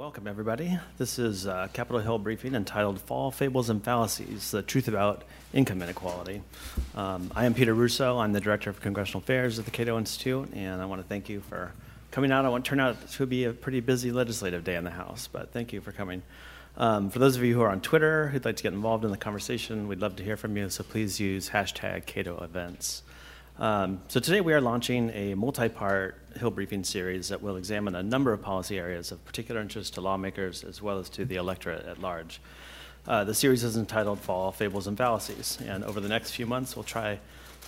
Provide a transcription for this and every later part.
welcome, everybody. This is uh, Capitol Hill briefing entitled Fall Fables and Fallacies The Truth About Income Inequality. Um, I am Peter Russo. I'm the Director of Congressional Affairs at the Cato Institute, and I want to thank you for coming out. I want to turn out to be a pretty busy legislative day in the House, but thank you for coming. Um, for those of you who are on Twitter who'd like to get involved in the conversation, we'd love to hear from you, so please use hashtag Cato Events. Um, so today we are launching a multi-part Hill briefing series that will examine a number of policy areas of particular interest to lawmakers as well as to the electorate at large. Uh, the series is entitled Fall Fables and Fallacies, and over the next few months we'll try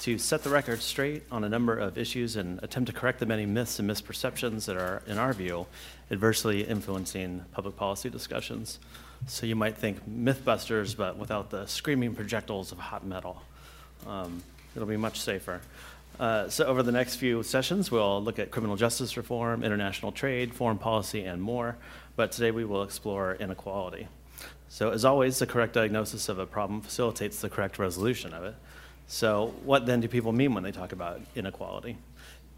to set the record straight on a number of issues and attempt to correct the many myths and misperceptions that are, in our view, adversely influencing public policy discussions. So you might think Mythbusters, but without the screaming projectiles of hot metal. Um, It'll be much safer. Uh, so, over the next few sessions, we'll look at criminal justice reform, international trade, foreign policy, and more. But today we will explore inequality. So, as always, the correct diagnosis of a problem facilitates the correct resolution of it. So, what then do people mean when they talk about inequality?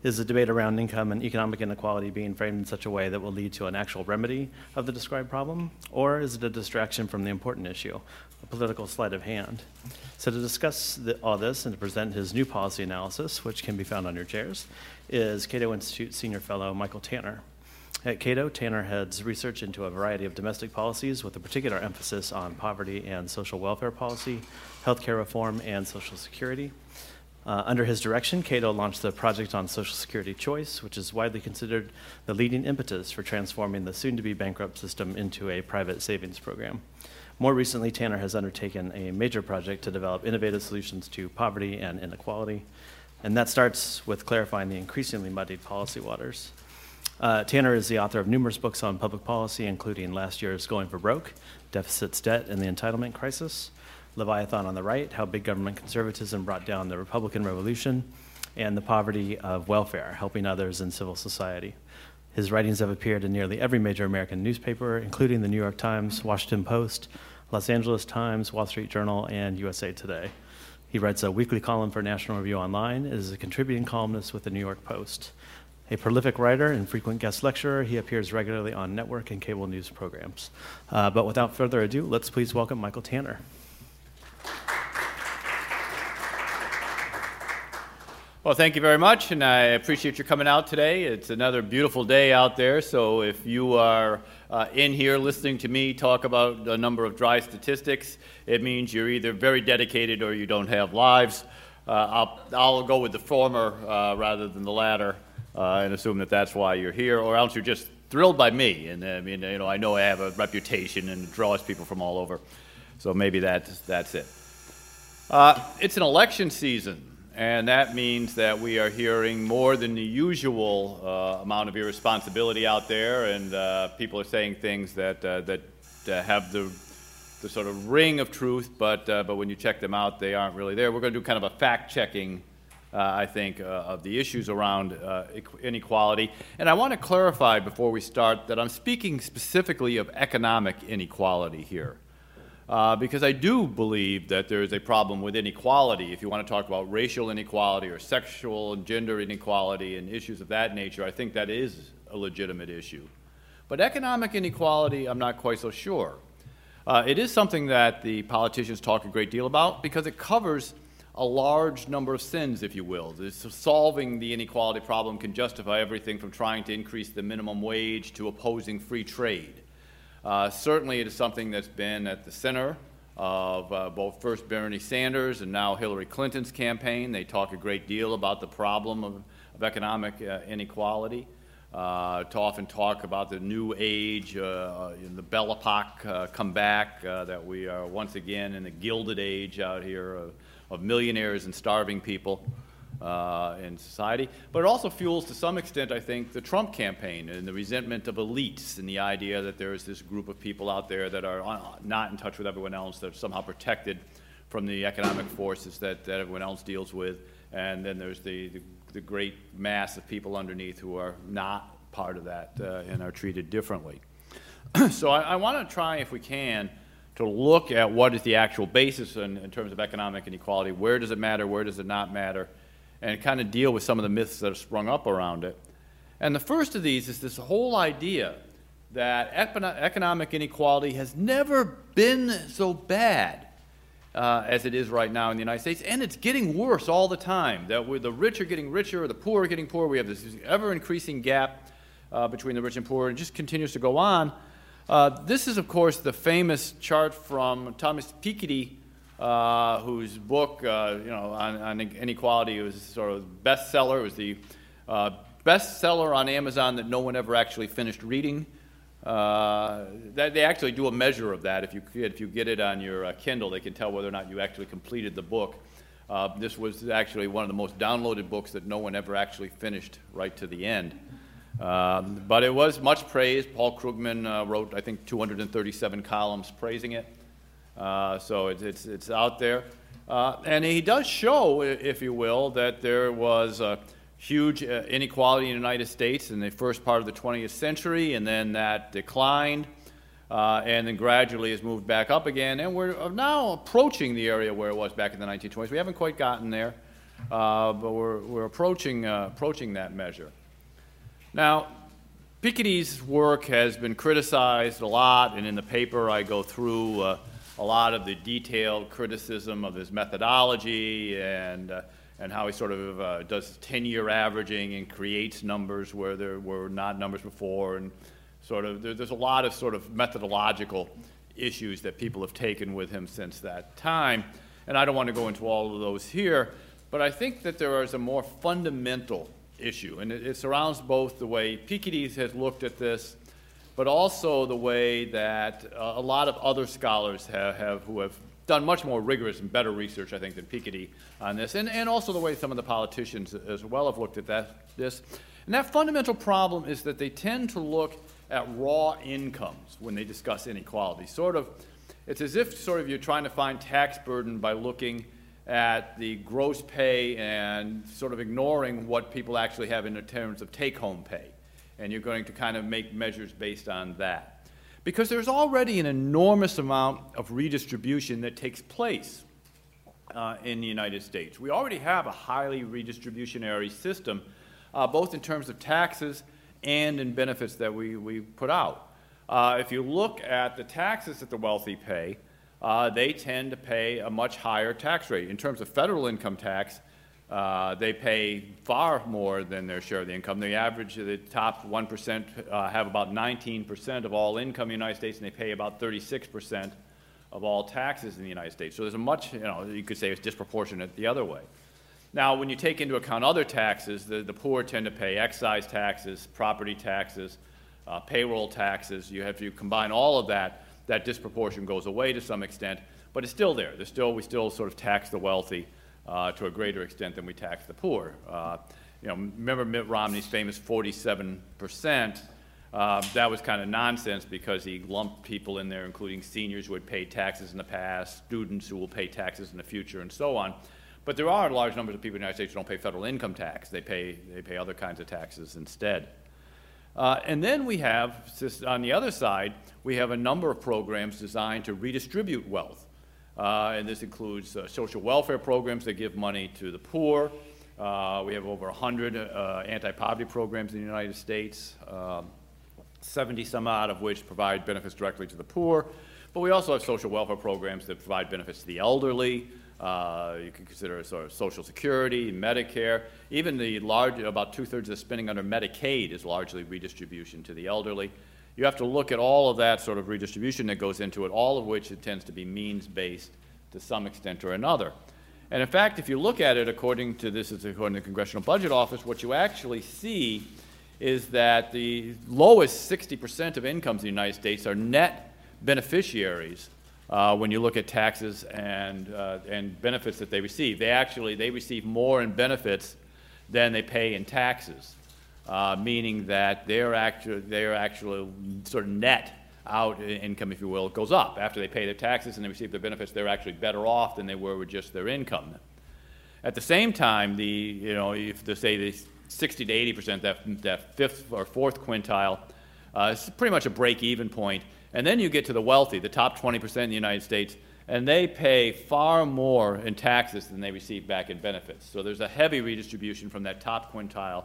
Is the debate around income and economic inequality being framed in such a way that will lead to an actual remedy of the described problem? Or is it a distraction from the important issue, a political sleight of hand? So, to discuss the, all this and to present his new policy analysis, which can be found on your chairs, is Cato Institute Senior Fellow Michael Tanner. At Cato, Tanner heads research into a variety of domestic policies with a particular emphasis on poverty and social welfare policy, healthcare reform, and Social Security. Uh, under his direction, Cato launched the Project on Social Security Choice, which is widely considered the leading impetus for transforming the soon to be bankrupt system into a private savings program. More recently, Tanner has undertaken a major project to develop innovative solutions to poverty and inequality, and that starts with clarifying the increasingly muddied policy waters. Uh, Tanner is the author of numerous books on public policy, including last year's Going for Broke, Deficits, Debt, and the Entitlement Crisis, Leviathan on the right, how big government conservatism brought down the Republican Revolution, and the poverty of welfare, helping others in civil society. His writings have appeared in nearly every major American newspaper, including the New York Times, Washington Post, Los Angeles Times, Wall Street Journal, and USA Today. He writes a weekly column for National Review Online is a contributing columnist with the New York Post. A prolific writer and frequent guest lecturer, he appears regularly on network and cable news programs. Uh, but without further ado, let's please welcome Michael Tanner. Well, thank you very much, and I appreciate you coming out today. It's another beautiful day out there, so if you are uh, in here listening to me talk about a number of dry statistics, it means you're either very dedicated or you don't have lives. Uh, I'll, I'll go with the former uh, rather than the latter uh, and assume that that's why you're here, or else you're just thrilled by me. And I mean, you know, I know I have a reputation and it draws people from all over, so maybe that's, that's it. Uh, it's an election season and that means that we are hearing more than the usual uh, amount of irresponsibility out there, and uh, people are saying things that, uh, that uh, have the, the sort of ring of truth, but, uh, but when you check them out, they aren't really there. We're going to do kind of a fact checking, uh, I think, of the issues around inequality. And I want to clarify before we start that I'm speaking specifically of economic inequality here. Uh, because I do believe that there is a problem with inequality. If you want to talk about racial inequality or sexual and gender inequality and issues of that nature, I think that is a legitimate issue. But economic inequality, I'm not quite so sure. Uh, it is something that the politicians talk a great deal about because it covers a large number of sins, if you will. It's solving the inequality problem can justify everything from trying to increase the minimum wage to opposing free trade. Uh, certainly, it is something that's been at the center of uh, both first Bernie Sanders and now Hillary Clinton's campaign. They talk a great deal about the problem of, of economic uh, inequality. Uh, to often talk about the new age, uh, in the Belle Epoque uh, comeback, that we are once again in the gilded age out here of, of millionaires and starving people uh, in society. But it also fuels, to some extent, I think, the Trump campaign and the resentment of elites and the idea that there is this group of people out there that are not in touch with everyone else, that are somehow protected from the economic forces that, that everyone else deals with. And then there's the, the, the great mass of people underneath who are not part of that uh, and are treated differently. so I, I want to try, if we can, to look at what is the actual basis in, in, terms of economic inequality. Where does it matter? Where does it not matter? And kind of deal with some of the myths that have sprung up around it. And the first of these is this whole idea that economic inequality has never been so bad uh, as it is right now in the United States, and it's getting worse all the time. That the rich are getting richer, the poor are getting poorer. We have this ever increasing gap uh, between the rich and poor, and it just continues to go on. Uh, this is, of course, the famous chart from Thomas Piketty, uh, whose book, uh, you know, on, on, inequality was sort of bestseller. It was the uh, bestseller on Amazon that no one ever actually finished reading. Uh, that, they actually do a measure of that. If you, if you get it on your uh, Kindle, they can tell whether or not you actually completed the book. Uh, this was actually one of the most downloaded books that no one ever actually finished right to the end. Um, but it was much praised. Paul Krugman uh, wrote, I think, 237 columns praising it. Uh, so it's, it's, it's, out there. Uh, and he does show, if you will, that there was a huge uh, inequality in the United States in the first part of the 20th century, and then that declined. Uh, and then gradually has moved back up again, and we're now approaching the area where it was back in the 1920s. We haven't quite gotten there, uh, but we're, we're approaching, approaching that measure. Now, Piketty's work has been criticized a lot, and in the paper I go through uh, a lot of the detailed criticism of his methodology and, uh, and how he sort of uh, does 10 year averaging and creates numbers where there were not numbers before. And sort of, there, there's a lot of sort of methodological issues that people have taken with him since that time. And I don't want to go into all of those here, but I think that there is a more fundamental issue. And it, it surrounds both the way Piketty has looked at this, but also the way that uh, a lot of other scholars have, have, who have done much more rigorous and better research, I think, than Piketty on this, and, and also the way some of the politicians as well have looked at that, this. And that fundamental problem is that they tend to look at raw incomes when they discuss inequality. Sort of, it's as if sort of you're trying to find tax burden by looking at the gross pay and sort of ignoring what people actually have in terms of take home pay. And you're going to kind of make measures based on that. Because there's already an enormous amount of redistribution that takes place uh, in the United States. We already have a highly redistributionary system, uh, both in terms of taxes and in benefits that we, we put out. Uh, if you look at the taxes that the wealthy pay, uh, they tend to pay a much higher tax rate. In terms of federal income tax, uh, they pay far more than their share of the income. The average, of the top 1% uh, have about 19% of all income in the United States, and they pay about 36% of all taxes in the United States. So there's a much, you know, you could say it's disproportionate the other way. Now, when you take into account other taxes, the, the poor tend to pay excise taxes, property taxes, uh, payroll taxes. You have to combine all of that that disproportion goes away to some extent, but it's still there. There's still, we still sort of tax the wealthy uh, to a greater extent than we tax the poor. Uh, you know, remember Mitt Romney's famous 47 percent? Uh, that was kind of nonsense because he lumped people in there, including seniors who had paid taxes in the past, students who will pay taxes in the future, and so on. But there are large numbers of people in the United States who don't pay federal income tax. They pay, they pay other kinds of taxes instead. Uh, and then we have, on the other side, we have a number of programs designed to redistribute wealth. Uh, and this includes uh, social welfare programs that give money to the poor. Uh, we have over 100 uh, anti poverty programs in the United States, um, 70 some odd of which provide benefits directly to the poor. But we also have social welfare programs that provide benefits to the elderly, uh, you can consider sort of Social Security, Medicare, even the large, about two thirds of the spending under Medicaid is largely redistribution to the elderly. You have to look at all of that sort of redistribution that goes into it, all of which it tends to be means based to some extent or another. And in fact, if you look at it according to this, is according to the Congressional Budget Office, what you actually see is that the lowest 60% of incomes in the United States are net beneficiaries uh, when you look at taxes and, uh, and benefits that they receive. They actually they receive more in benefits than they pay in taxes, uh, meaning that their actual their actual sort of net out income, if you will, goes up after they pay their taxes and they receive their benefits. They're actually better off than they were with just their income. At the same time, the you know if they say the 60 to 80 percent that that fifth or fourth quintile uh, is pretty much a break-even point. point and then you get to the wealthy, the top 20% in the United States, and they pay far more in taxes than they receive back in benefits. So there's a heavy redistribution from that top quintile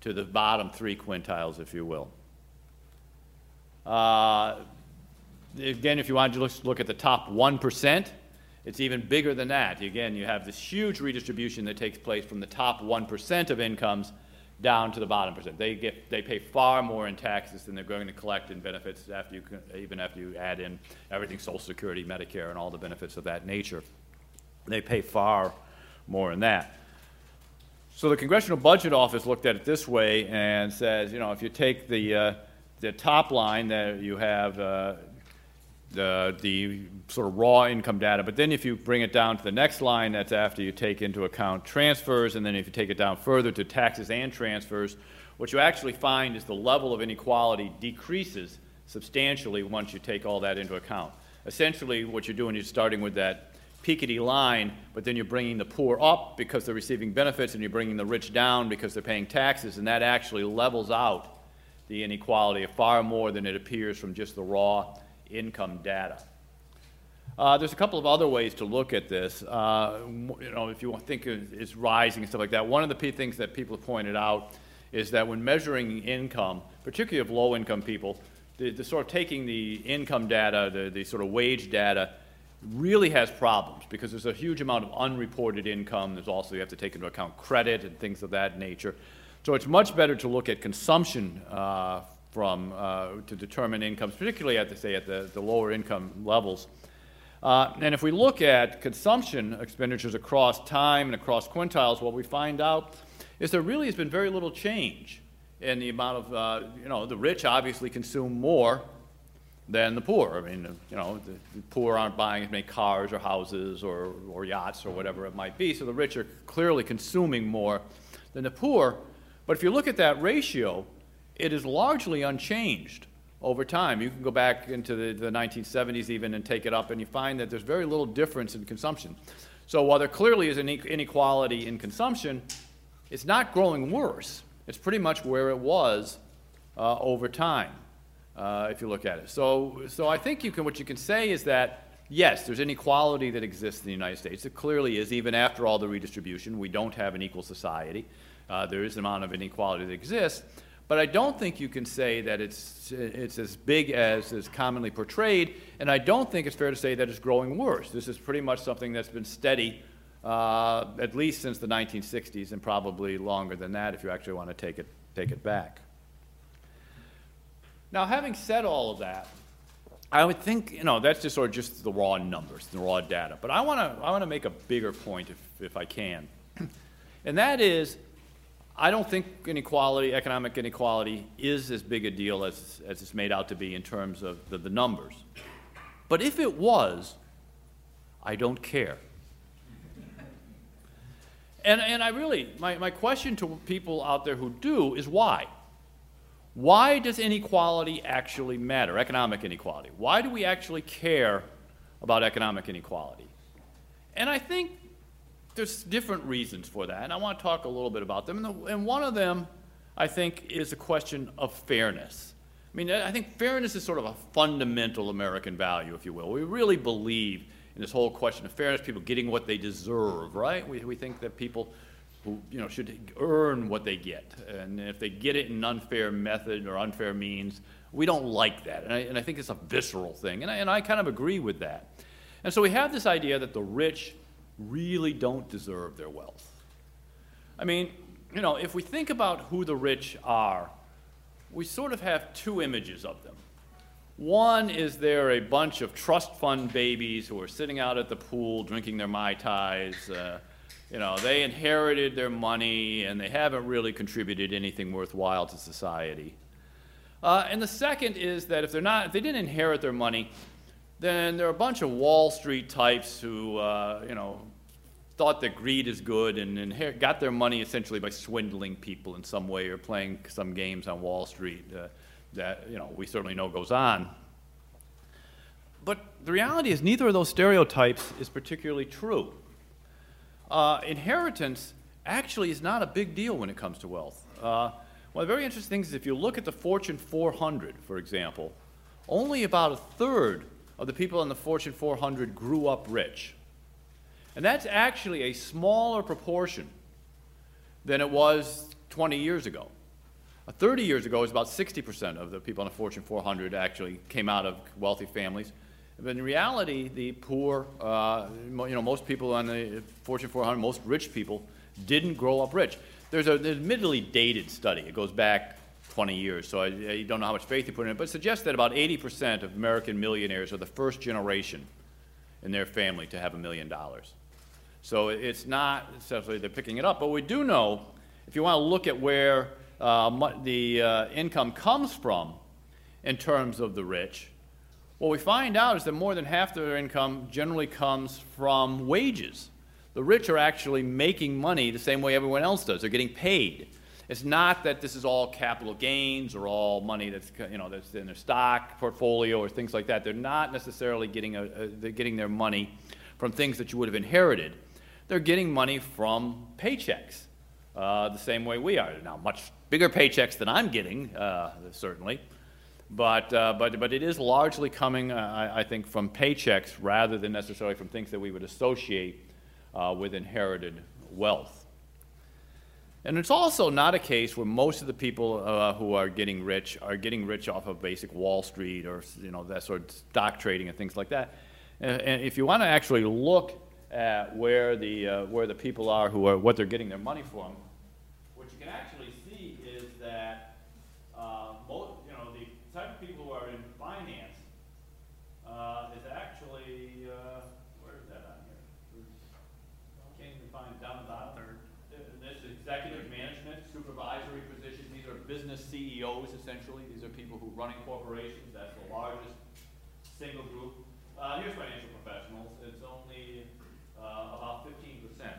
to the bottom three quintiles, if you will. Uh, again, if you want to look, look at the top 1%, it's even bigger than that. Again, you have this huge redistribution that takes place from the top 1% of incomes down to the bottom percent. They, get, they pay far more in taxes than they're going to collect in benefits after you, even after you add in everything Social Security, Medicare, and all the benefits of that nature. They pay far more in that. So the Congressional Budget Office looked at it this way and says, you know, if you take the, uh, the top line that you have uh, the, the sort of raw income data. But then if you bring it down to the next line, that's after you take into account transfers, and then if you take it down further to taxes and transfers, what you actually find is the level of inequality decreases substantially once you take all that into account. Essentially, what you're doing is starting with that Piketty line, but then you're bringing the poor up because they're receiving benefits, and you're bringing the rich down because they're paying taxes, and that actually levels out the inequality far more than it appears from just the raw income data. Uh, there's a couple of other ways to look at this. Uh, you know, if you think it's rising and stuff like that, one of the things that people have pointed out is that when measuring income, particularly of low-income people, the, the, sort of taking the income data, the, the sort of wage data, really has problems because there's a huge amount of unreported income. There's also you have to take into account credit and things of that nature. So it's much better to look at consumption uh, from uh, to determine incomes, particularly at the say at the, the lower income levels. Uh, and if we look at consumption expenditures across time and across quintiles, what we find out is there really has been very little change in the amount of uh, you know the rich obviously consume more than the poor. I mean, you know, the, the, poor aren't buying as many cars or houses or, or yachts or whatever it might be, so the rich are clearly consuming more than the poor. But if you look at that ratio, it is largely unchanged over time. You can go back into the, the 1970s even and take it up, and you find that there's very little difference in consumption. So while there clearly is an inequality in consumption, it's not growing worse. It's pretty much where it was uh, over time, uh, if you look at it. So, so I think you can, what you can say is that yes, there's inequality that exists in the United States. It clearly is, even after all the redistribution. We don't have an equal society. Uh, there is an amount of inequality that exists. But I don't think you can say that it's, it's as big as is commonly portrayed, and I don't think it's fair to say that it's growing worse. This is pretty much something that's been steady uh, at least since the 1960s, and probably longer than that if you actually want to take it, take it back. Now, having said all of that, I would think, you know, that's just sort of just the raw numbers, the raw data. But I want to I want to make a bigger point if, if I can. And that is I don't think inequality, economic inequality, is as big a deal as, as it's made out to be in terms of the, the numbers. But if it was, I don't care. And, and I really, my, my question to people out there who do is why? Why does inequality actually matter, economic inequality? Why do we actually care about economic inequality? And I think there's different reasons for that, and I want to talk a little bit about them. And, the, and one of them, I think, is a question of fairness. I mean, I think fairness is sort of a fundamental American value, if you will. We really believe in this whole question of fairness, people getting what they deserve, right? We, we think that people you know should earn what they get, and if they get it in unfair method or unfair means, we don't like that. And I, and I think it's a visceral thing, and I, and I kind of agree with that. And so we have this idea that the rich really don't deserve their wealth. I mean, you know, if we think about who the rich are, we sort of have two images of them. One is they're a bunch of trust fund babies who are sitting out at the pool drinking their Mai Tais. Uh, you know, they inherited their money and they haven't really contributed anything worthwhile to society. Uh, and the second is that if they're not, if they didn't inherit their money, then there are a bunch of Wall Street types who, uh, you know, thought that greed is good and, and, got their money essentially by swindling people in some way or playing some games on Wall Street uh, that, you know, we certainly know goes on. But the reality is neither of those stereotypes is particularly true. Uh, inheritance actually is not a big deal when it comes to wealth. Uh, one of the very interesting things is if you look at the Fortune 400, for example, only about a third of the people in the Fortune 400 grew up rich. And that's actually a smaller proportion than it was 20 years ago. Uh, 30 years ago, it was about 60% of the people on the Fortune 400 actually came out of wealthy families. But in reality, the poor, uh, you know, most people on the Fortune 400, most rich people, didn't grow up rich. There's an admittedly dated study. It goes back 20 years, so I, I don't know how much faith you put in it, but it suggests that about 80% of American millionaires are the first generation in their family to have a million dollars. So it's not necessarily they're picking it up, but we do know if you want to look at where uh, the uh, income comes from in terms of the rich, what we find out is that more than half their income generally comes from wages. The rich are actually making money the same way everyone else does. They're getting paid. It's not that this is all capital gains or all money that's you know that's in their stock portfolio or things like that. They're not necessarily getting a, a they're getting their money from things that you would have inherited. They're getting money from paychecks, uh, the same way we are now. Much bigger paychecks than I'm getting, uh, certainly. But, uh, but, but it is largely coming, uh, I, think, from paychecks rather than necessarily from things that we would associate uh, with inherited wealth. And it's also not a case where most of the people uh, who are getting rich are getting rich off of basic Wall Street or you know that sort of stock trading and things like that. And, and if you want to actually look at where the uh, where the people are who are what they're getting their money from, what you can actually see is that uh, most type of people who are in finance uh, is actually, uh, where is that on here? Can't even find down the bottom. Third. This executive management, supervisory positions, these are business CEOs essentially. These are people who running corporations. That's the largest single group. Uh, here's financial professionals. It's only uh, about 15%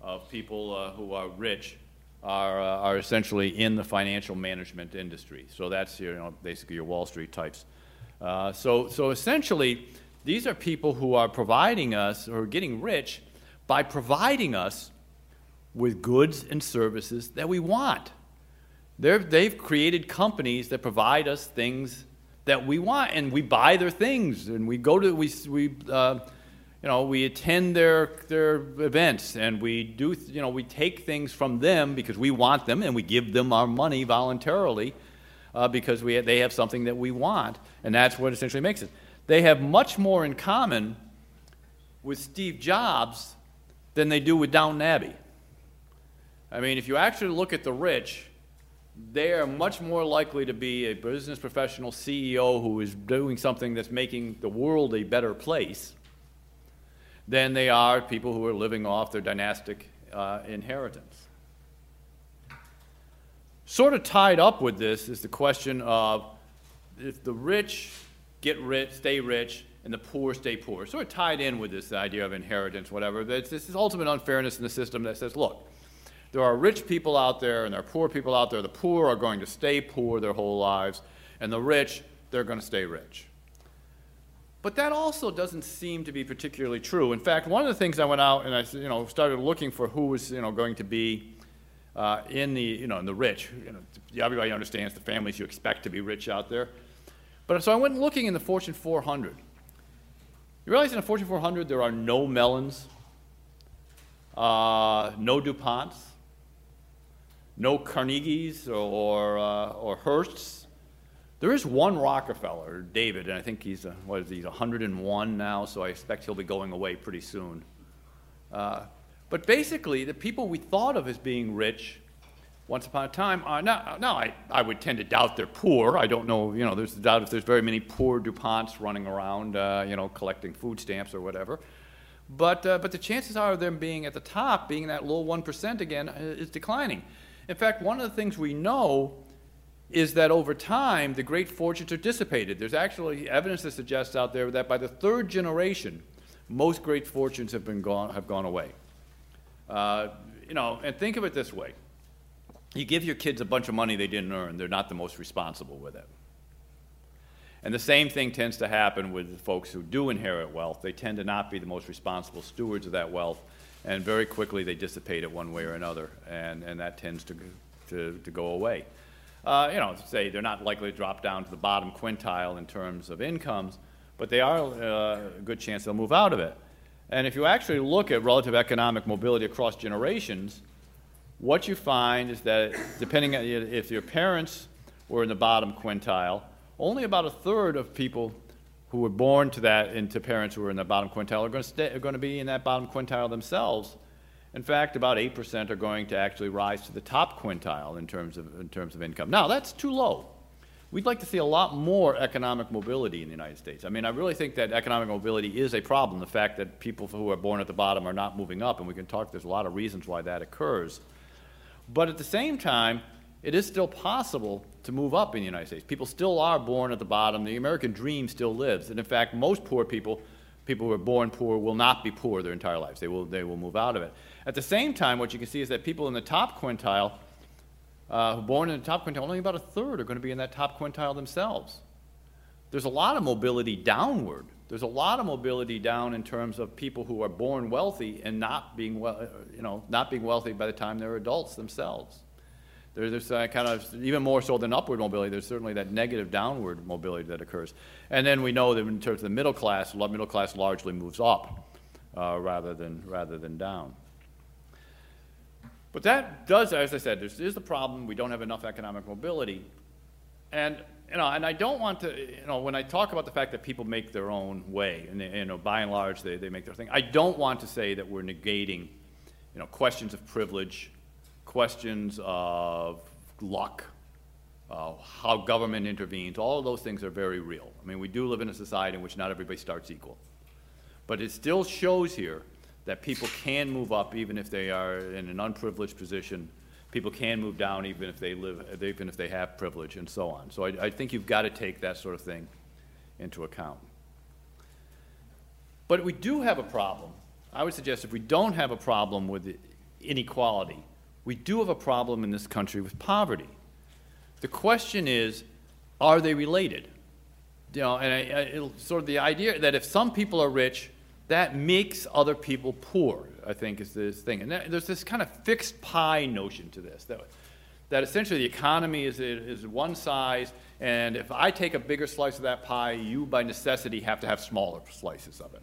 of people uh, who are rich are, uh, are essentially in the financial management industry. So that's you know, basically your Wall Street types. Uh, so, so essentially, these are people who are providing us, or getting rich by providing us with goods and services that we want. They they've created companies that provide us things that we want, and we buy their things, and we go to, we, we uh, you know, we attend their, their events and we do, you know, we take things from them because we want them and we give them our money voluntarily uh, because we, they have something that we want. And that's what essentially makes it. They have much more in common with Steve Jobs than they do with Downton Abbey. I mean, if you actually look at the rich, they are much more likely to be a business professional CEO who is doing something that's making the world a better place than they are people who are living off their dynastic uh, inheritance. Sort of tied up with this is the question of if the rich get rich, stay rich, and the poor stay poor. Sort of tied in with this idea of inheritance, whatever. There's this ultimate unfairness in the system that says, look, there are rich people out there and there are poor people out there. The poor are going to stay poor their whole lives, and the rich, they're going to stay rich. But that also doesn't seem to be particularly true. In fact, one of the things I went out and I you know, started looking for who was you know, going to be uh, in, the, you know, in the rich. You know, everybody understands the families you expect to be rich out there. But so I went looking in the Fortune 400. You realize in the Fortune 400 there are no Mellons, uh, no DuPonts, no Carnegies or, uh, or Hearsts, there is one Rockefeller, David, and I think he's, a, what is he, he's 101 now, so I expect he'll be going away pretty soon. Uh, but basically, the people we thought of as being rich once upon a time are now, now I, I would tend to doubt they're poor. I don't know, you know, there's a doubt if there's very many poor DuPonts running around, uh, you know, collecting food stamps or whatever. But, uh, but the chances are of them being at the top, being that low 1% again, uh, is declining. In fact, one of the things we know is that over time, the great fortunes are dissipated. There's actually evidence that suggests out there that by the third generation, most great fortunes have, been gone, have gone away. Uh, you know, and think of it this way you give your kids a bunch of money they didn't earn, they're not the most responsible with it. And the same thing tends to happen with folks who do inherit wealth. They tend to not be the most responsible stewards of that wealth, and very quickly they dissipate it one way or another, and, and that tends to, to, to go away uh, you know, say they're not likely to drop down to the bottom quintile in terms of incomes, but they are uh, a good chance they'll move out of it. And if you actually look at relative economic mobility across generations, what you find is that depending on if your parents were in the bottom quintile, only about a third of people who were born to that into parents who were in the bottom quintile are going to, stay, are going to be in that bottom quintile themselves. In fact, about 8% are going to actually rise to the top quintile in terms of, in terms of income. Now, that's too low. We'd like to see a lot more economic mobility in the United States. I mean, I really think that economic mobility is a problem. The fact that people who are born at the bottom are not moving up, and we can talk, there's a lot of reasons why that occurs. But at the same time, it is still possible to move up in the United States. People still are born at the bottom. The American dream still lives. And in fact, most poor people, people who are born poor, will not be poor their entire lives. They will, they will move out of it. At the same time, what you can see is that people in the top quintile, uh, who are born in the top quintile, only about a third are going to be in that top quintile themselves. There's a lot of mobility downward. There's a lot of mobility down in terms of people who are born wealthy and not being, well, you know, not being wealthy by the time they're adults themselves. There's uh, kind of, even more so than upward mobility, there's certainly that negative downward mobility that occurs. And then we know that in terms of the middle class, the middle class largely moves up uh, rather, than, rather than down. But that does, as I said, there is is the problem. We don't have enough economic mobility. And, you know, and I don't want to, you know, when I talk about the fact that people make their own way, and, they, you know, by and large, they, they make their thing, I don't want to say that we're negating, you know, questions of privilege questions of luck, uh, how government intervenes, all of those things are very real. I mean, we do live in a society in which not everybody starts equal. But it still shows here that people can move up even if they are in an unprivileged position. People can move down even if they live, even if they have privilege, and so on. So I, I think you've got to take that sort of thing into account. But we do have a problem. I would suggest if we don't have a problem with inequality, we do have a problem in this country with poverty. The question is, are they related? You know, and I, I, sort of the idea that if some people are rich, that makes other people poor, I think, is this thing. And that, there's this kind of fixed pie notion to this, that, that essentially the economy is, is one size, and if I take a bigger slice of that pie, you by necessity have to have smaller slices of it.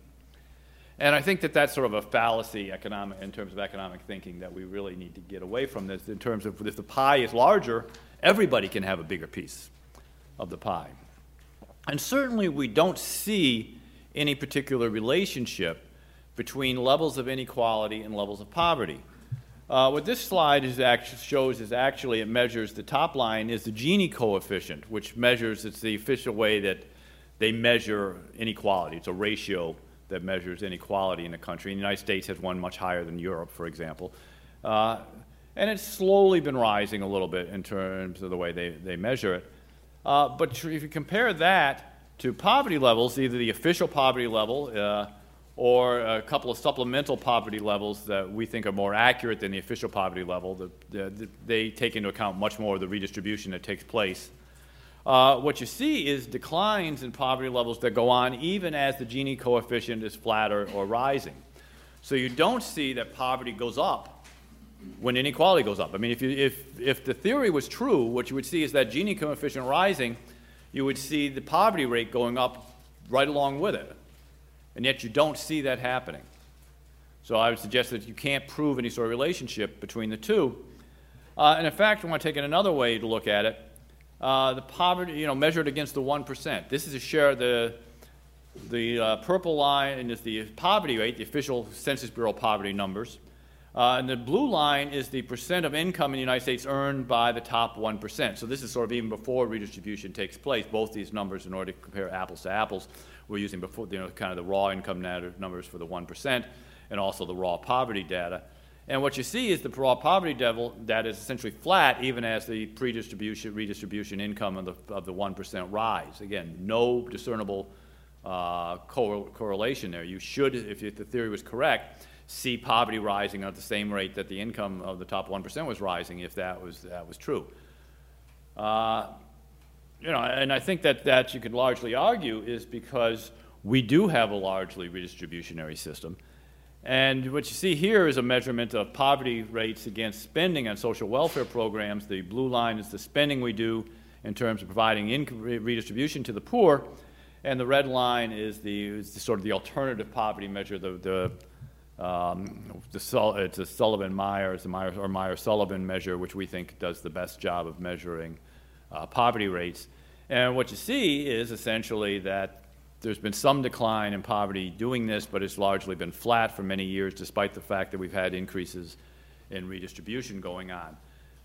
And I think that that's sort of a fallacy economic, in terms of economic thinking that we really need to get away from this in terms of if the pie is larger, everybody can have a bigger piece of the pie. And certainly we don't see any particular relationship between levels of inequality and levels of poverty. Uh, what this slide is actually, shows is actually it measures the top line is the Gini coefficient, which measures, it's the official way that they measure inequality. It's a ratio that measures inequality in a country. And the United States has one much higher than Europe, for example. Uh, and it's slowly been rising a little bit in terms of the way they, they measure it. Uh, but if you compare that to poverty levels, either the official poverty level uh, or a couple of supplemental poverty levels that we think are more accurate than the official poverty level, the, the, they take into account much more of the redistribution that takes place uh, what you see is declines in poverty levels that go on even as the Gini coefficient is flat or, or rising. So you don't see that poverty goes up when inequality goes up. I mean, if, you, if, if the theory was true, what you would see is that Gini coefficient rising, you would see the poverty rate going up right along with it. And yet you don't see that happening. So I would suggest that you can't prove any sort of relationship between the two. Uh, and in fact, I want to take it another way to look at it uh, the poverty, you know, measured against the 1%. This is a share, of the, the uh, purple line is the poverty rate, the official Census Bureau poverty numbers. Uh, and the blue line is the percent of income in the United States earned by the top 1%. So this is sort of even before redistribution takes place. Both these numbers, in order to compare apples to apples, we're using before, you know, kind of the raw income numbers for the 1% and also the raw poverty data. And what you see is the raw poverty level that is essentially flat even as the pre-distribution, redistribution income of the, of the 1% rise. Again, no discernible uh, co- correlation there. You should, if, if the theory was correct, see poverty rising at the same rate that the income of the top 1% was rising if that was, that was true. Uh, you know, and I think that that you could largely argue is because we do have a largely redistributionary system. And what you see here is a measurement of poverty rates against spending on social welfare programs. The blue line is the spending we do in terms of providing income redistribution to the poor, and the red line is the, is the sort of the alternative poverty measure, the, the, Um, the it's a Sullivan Myers, Myers or Myers Sullivan measure, which we think does the best job of measuring uh, poverty rates. And what you see is essentially that there's been some decline in poverty doing this, but it's largely been flat for many years, despite the fact that we've had increases in redistribution going on.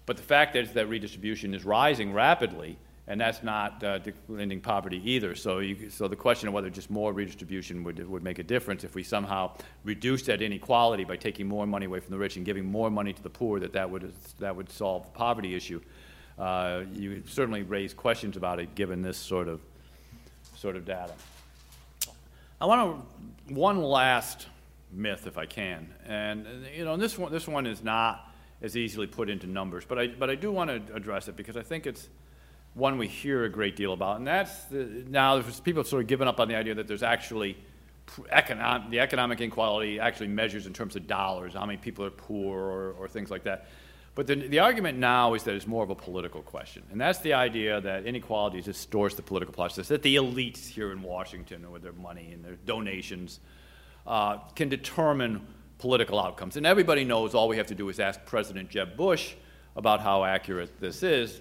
But the fact is that redistribution is rising rapidly, and that's not uh, ending poverty either. So, you, so the question of whether just more redistribution would, would make a difference if we somehow reduced that inequality by taking more money away from the rich and giving more money to the poor, that that would, that would solve the poverty issue. Uh, you certainly raise questions about it given this sort of, sort of data. I want to, one last myth, if I can. And, you know, this one, this one is not as easily put into numbers, but I, but I do want to address it because I think it's, one we hear a great deal about, and that's the, now people have sort of given up on the idea that there's actually the economic inequality actually measures in terms of dollars, how many people are poor or, or things like that. But the, the argument now is that it's more of a political question. And that's the idea that inequality distorts the political process, that the elites here in Washington with their money and their donations uh, can determine political outcomes. And everybody knows all we have to do is ask President Jeb Bush about how accurate this is.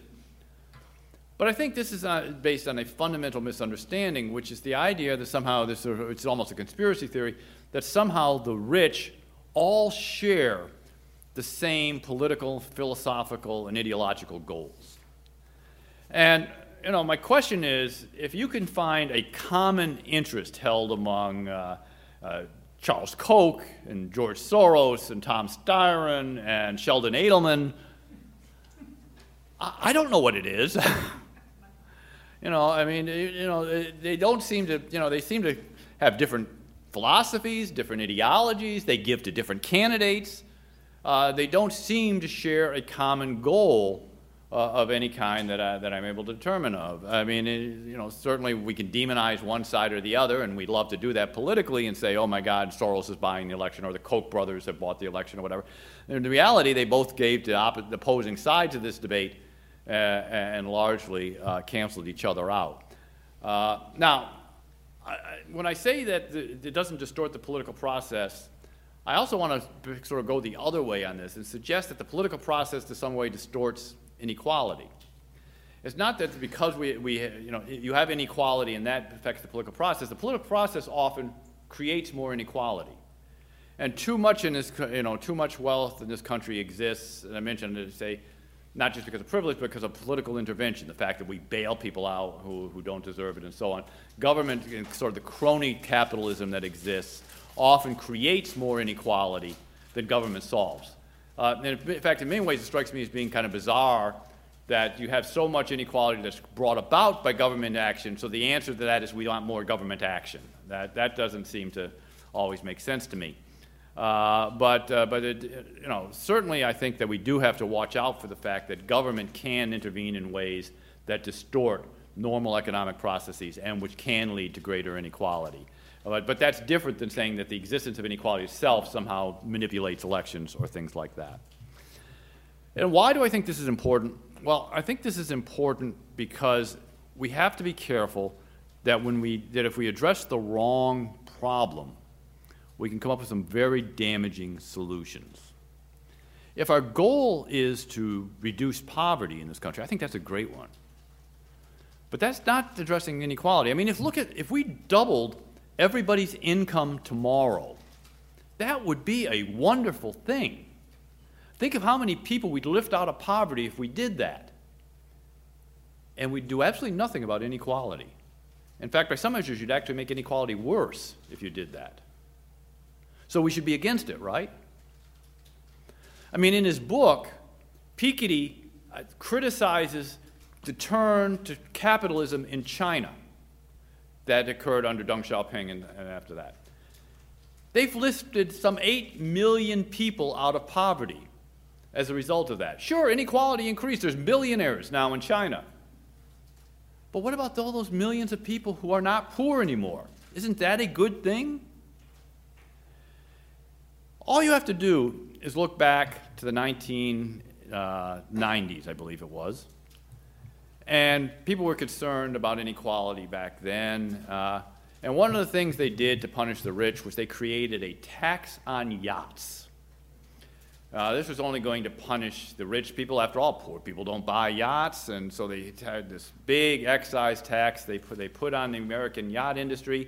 But I think this is uh, based on a fundamental misunderstanding, which is the idea that somehow this it's almost a conspiracy theory that somehow the rich all share the same political, philosophical, and ideological goals. And you know, my question is, if you can find a common interest held among uh, uh, Charles Koch and George Soros and Tom Steyer and Sheldon Adelson, I, I don't know what it is. You know, I mean, you know, they don't seem to, you know, they seem to have different philosophies, different ideologies. They give to different candidates. Uh, they don't seem to share a common goal uh, of any kind that, I, that I'm able to determine of. I mean, it, you know, certainly we can demonize one side or the other, and we'd love to do that politically and say, oh my God, Soros is buying the election, or the Koch brothers have bought the election, or whatever. In reality, they both gave to op- opposing sides of this debate uh, and largely uh, canceled each other out. Uh, now, I, when I say that it doesn't distort the political process, I also want to sort of go the other way on this and suggest that the political process to some way distorts inequality. It's not that because we, we you know, you have inequality and that affects the political process. The political process often creates more inequality. And too much in this, you know, too much wealth in this country exists. And I mentioned it, say, not just because of privilege, but because of political intervention, the fact that we bail people out who, who don't deserve it and so on. Government and sort of the crony capitalism that exists often creates more inequality than government solves. Uh, in fact, in many ways, it strikes me as being kind of bizarre that you have so much inequality that's brought about by government action. So the answer to that is we want more government action. That, that doesn't seem to always make sense to me. Uh, but uh, but it, you know, certainly I think that we do have to watch out for the fact that government can intervene in ways that distort normal economic processes and which can lead to greater inequality. But, but that's different than saying that the existence of inequality itself somehow manipulates elections or things like that. And why do I think this is important? Well, I think this is important because we have to be careful that when we that if we address the wrong problem, we can come up with some very damaging solutions. If our goal is to reduce poverty in this country, I think that's a great one. But that's not addressing inequality. I mean, if look at if we doubled everybody's income tomorrow, that would be a wonderful thing. Think of how many people we'd lift out of poverty if we did that. And we'd do absolutely nothing about inequality. In fact, by some measures, you'd actually make inequality worse if you did that. So we should be against it, right? I mean, in his book, Piketty uh, criticizes the turn to capitalism in China that occurred under Deng Xiaoping and, and after that. They've lifted some 8 million people out of poverty as a result of that. Sure, inequality increased. There's billionaires now in China. But what about all those millions of people who are not poor anymore? Isn't that a good thing? All you have to do is look back to the 1990s, uh, I believe it was. And people were concerned about inequality back then. Uh, And one of the things they did to punish the rich was they created a tax on yachts. Uh, this was only going to punish the rich people. After all, poor people don't buy yachts, and so they had this big excise tax they put, they put on the American yacht industry.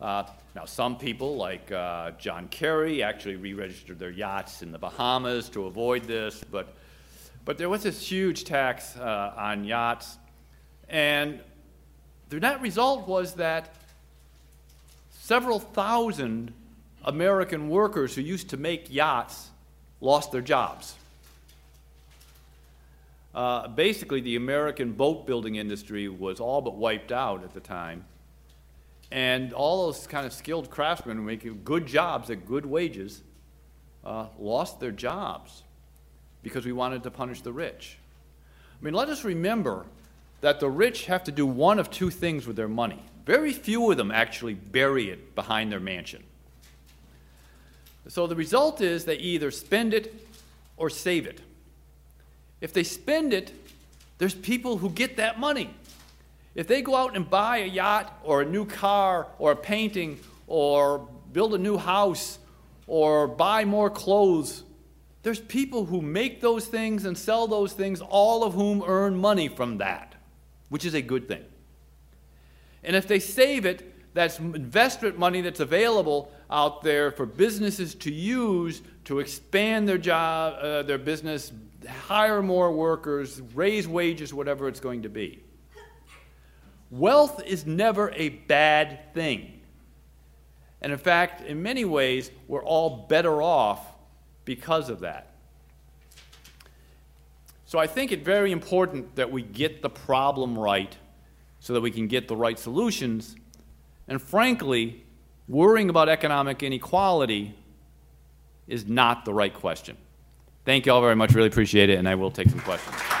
Uh, now, some people, like uh, John Kerry, actually re registered their yachts in the Bahamas to avoid this, but, but there was this huge tax uh, on yachts. And the net result was that several thousand American workers who used to make yachts lost their jobs. Uh, basically, the American boat building industry was all but wiped out at the time. And all those kind of skilled craftsmen making good jobs at good wages uh, lost their jobs because we wanted to punish the rich. I mean, let us remember that the rich have to do one of two things with their money. Very few of them actually bury it behind their mansion. So the result is they either spend it or save it. If they spend it, there's people who get that money. If they go out and buy a yacht or a new car or a painting or build a new house or buy more clothes, there's people who make those things and sell those things, all of whom earn money from that, which is a good thing. And if they save it, that's investment money that's available out there for businesses to use to expand their job, uh, their business, hire more workers, raise wages, whatever it's going to be. Wealth is never a bad thing. And in fact, in many ways, we're all better off because of that. So I think it's very important that we get the problem right so that we can get the right solutions. And frankly, worrying about economic inequality is not the right question. Thank you all very much. Really appreciate it, and I will take some questions.